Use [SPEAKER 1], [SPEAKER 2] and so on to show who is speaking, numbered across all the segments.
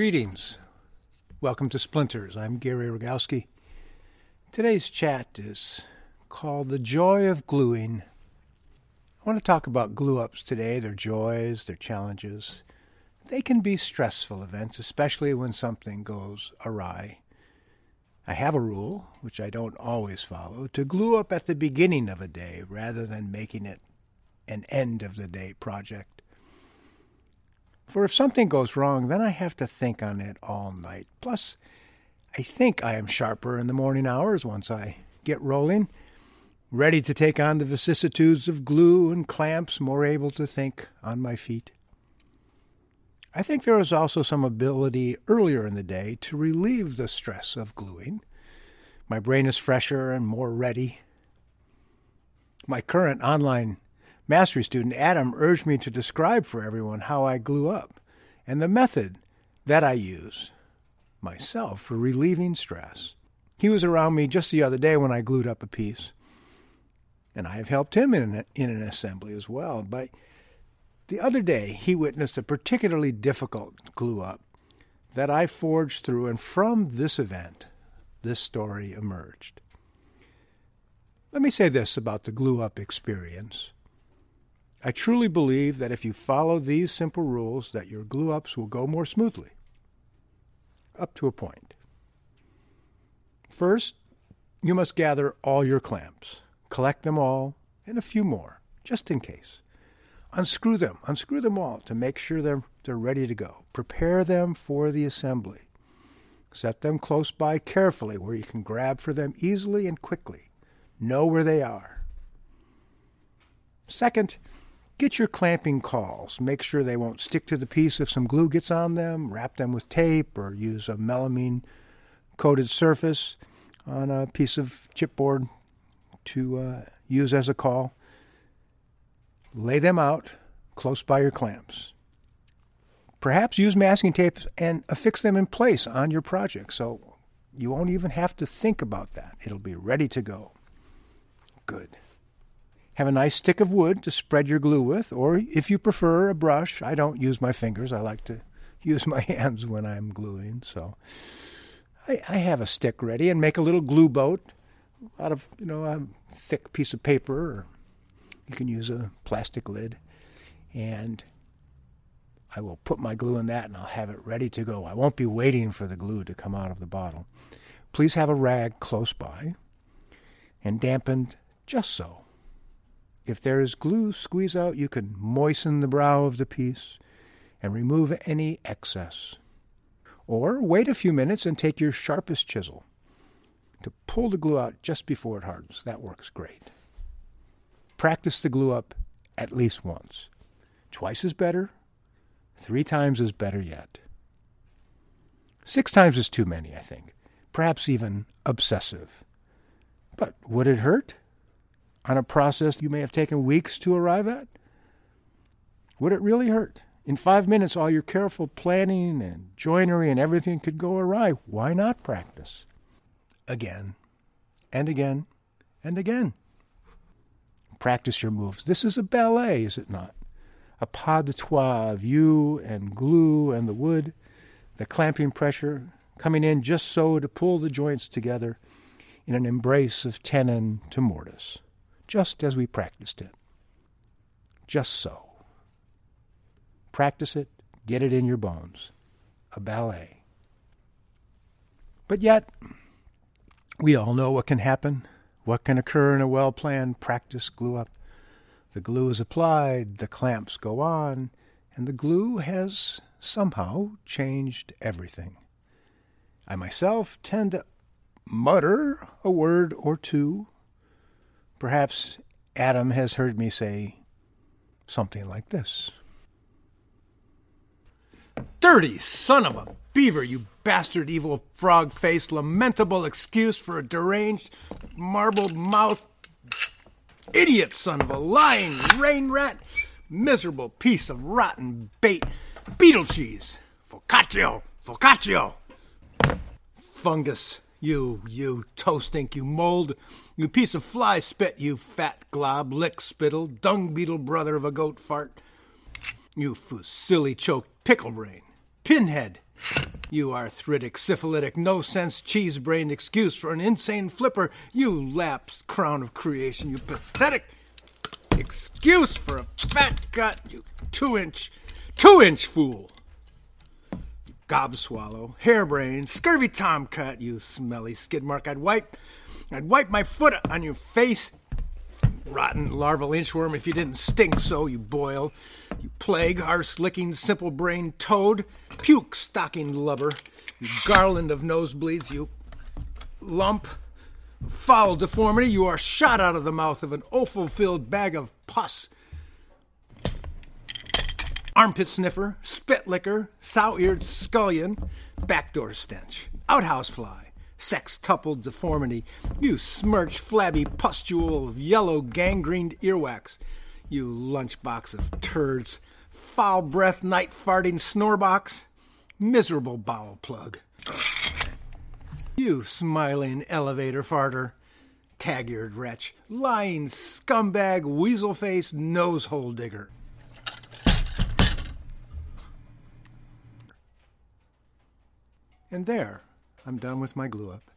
[SPEAKER 1] Greetings. Welcome to Splinters. I'm Gary Rogowski. Today's chat is called The Joy of Gluing. I want to talk about glue ups today, their joys, their challenges. They can be stressful events, especially when something goes awry. I have a rule, which I don't always follow, to glue up at the beginning of a day rather than making it an end of the day project. For if something goes wrong, then I have to think on it all night. Plus, I think I am sharper in the morning hours once I get rolling, ready to take on the vicissitudes of glue and clamps, more able to think on my feet. I think there is also some ability earlier in the day to relieve the stress of gluing. My brain is fresher and more ready. My current online mastery student, Adam, urged me to describe for everyone how I glue up and the method that I use myself for relieving stress. He was around me just the other day when I glued up a piece, and I have helped him in an, in an assembly as well. But the other day, he witnessed a particularly difficult glue up that I forged through, and from this event, this story emerged. Let me say this about the glue up experience. I truly believe that if you follow these simple rules that your glue ups will go more smoothly. Up to a point. First, you must gather all your clamps, collect them all, and a few more, just in case. Unscrew them, unscrew them all to make sure they're, they're ready to go. Prepare them for the assembly. Set them close by carefully where you can grab for them easily and quickly. Know where they are. Second, Get your clamping cauls. Make sure they won't stick to the piece if some glue gets on them. Wrap them with tape or use a melamine coated surface on a piece of chipboard to uh, use as a caul. Lay them out close by your clamps. Perhaps use masking tape and affix them in place on your project so you won't even have to think about that. It'll be ready to go. Good. Have a nice stick of wood to spread your glue with, or if you prefer, a brush. I don't use my fingers. I like to use my hands when I'm gluing. So I, I have a stick ready and make a little glue boat out of, you know, a thick piece of paper, or you can use a plastic lid. And I will put my glue in that and I'll have it ready to go. I won't be waiting for the glue to come out of the bottle. Please have a rag close by and dampened just so. If there is glue squeeze out, you can moisten the brow of the piece and remove any excess. Or wait a few minutes and take your sharpest chisel to pull the glue out just before it hardens. That works great. Practice the glue up at least once. Twice is better, three times is better yet. Six times is too many, I think, perhaps even obsessive. But would it hurt? On a process you may have taken weeks to arrive at? Would it really hurt? In five minutes, all your careful planning and joinery and everything could go awry. Why not practice? Again, and again, and again. Practice your moves. This is a ballet, is it not? A pas de trois of you and glue and the wood, the clamping pressure coming in just so to pull the joints together in an embrace of tenon to mortise just as we practiced it. Just so. Practice it, get it in your bones. A ballet. But yet, we all know what can happen, what can occur in a well planned practice glue up. The glue is applied, the clamps go on, and the glue has somehow changed everything. I myself tend to mutter a word or two Perhaps Adam has heard me say something like this. Dirty son of a beaver, you bastard, evil frog faced, lamentable excuse for a deranged, marbled mouth, idiot son of a lying rain rat, miserable piece of rotten bait, beetle cheese, focaccio, focaccio, fungus. You, you toast ink, you mold, you piece of fly spit, you fat glob, lick spittle, dung beetle brother of a goat fart. You silly choked pickle brain, Pinhead. You arthritic, syphilitic, no sense, cheese brained excuse for an insane flipper. You lapsed crown of creation. You pathetic excuse for a fat gut. You two inch, two inch fool. Gob swallow, harebrained, scurvy tomcat, you smelly skid mark. I'd wipe, I'd wipe my foot on your face. Rotten larval inchworm, if you didn't stink so, you boil. You plague, arse licking, simple brained toad. Puke, stocking lubber. You garland of nosebleeds, you lump. Foul deformity, you are shot out of the mouth of an offal filled bag of pus armpit sniffer, spit licker, sow eared scullion, backdoor stench, outhouse fly, sextuple deformity, you smirch flabby pustule of yellow gangrened earwax, you lunchbox of turds, foul breath night farting snorebox, miserable bowel plug. You smiling elevator farter, tag-eared wretch, lying scumbag, weasel face, nose hole digger. And there, I'm done with my glue up.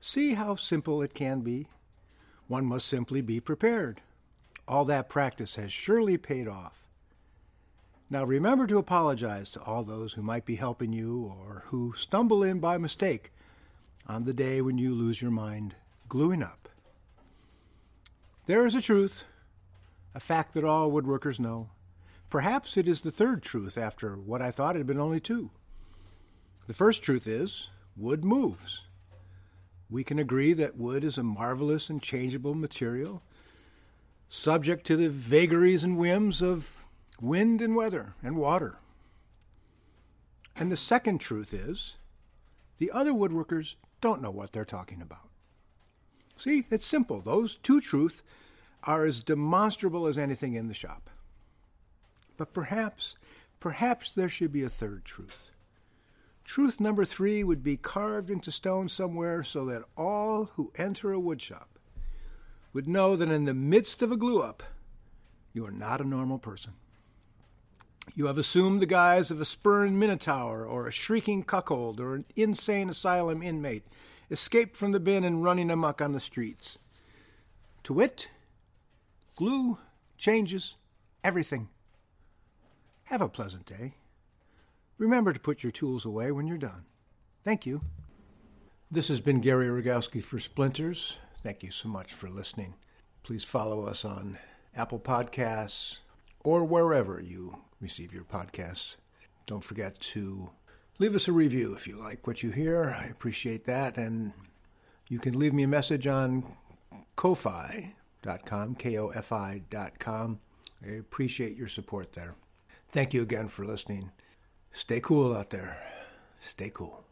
[SPEAKER 1] See how simple it can be? One must simply be prepared. All that practice has surely paid off. Now remember to apologize to all those who might be helping you or who stumble in by mistake on the day when you lose your mind gluing up. There is a truth, a fact that all woodworkers know. Perhaps it is the third truth after what I thought had been only two. The first truth is wood moves. We can agree that wood is a marvelous and changeable material, subject to the vagaries and whims of wind and weather and water. And the second truth is the other woodworkers don't know what they're talking about. See, it's simple. Those two truths are as demonstrable as anything in the shop. But perhaps, perhaps there should be a third truth. Truth number three would be carved into stone somewhere so that all who enter a woodshop would know that in the midst of a glue up, you are not a normal person. You have assumed the guise of a spurned minotaur or a shrieking cuckold or an insane asylum inmate, escaped from the bin and running amuck on the streets. To wit, glue changes everything. Have a pleasant day. Remember to put your tools away when you're done. Thank you. This has been Gary Rogowski for Splinters. Thank you so much for listening. Please follow us on Apple Podcasts or wherever you receive your podcasts. Don't forget to leave us a review if you like what you hear. I appreciate that. And you can leave me a message on Ko-Fi.com, K-O-F-I.com. I appreciate your support there. Thank you again for listening. Stay cool out there. Stay cool.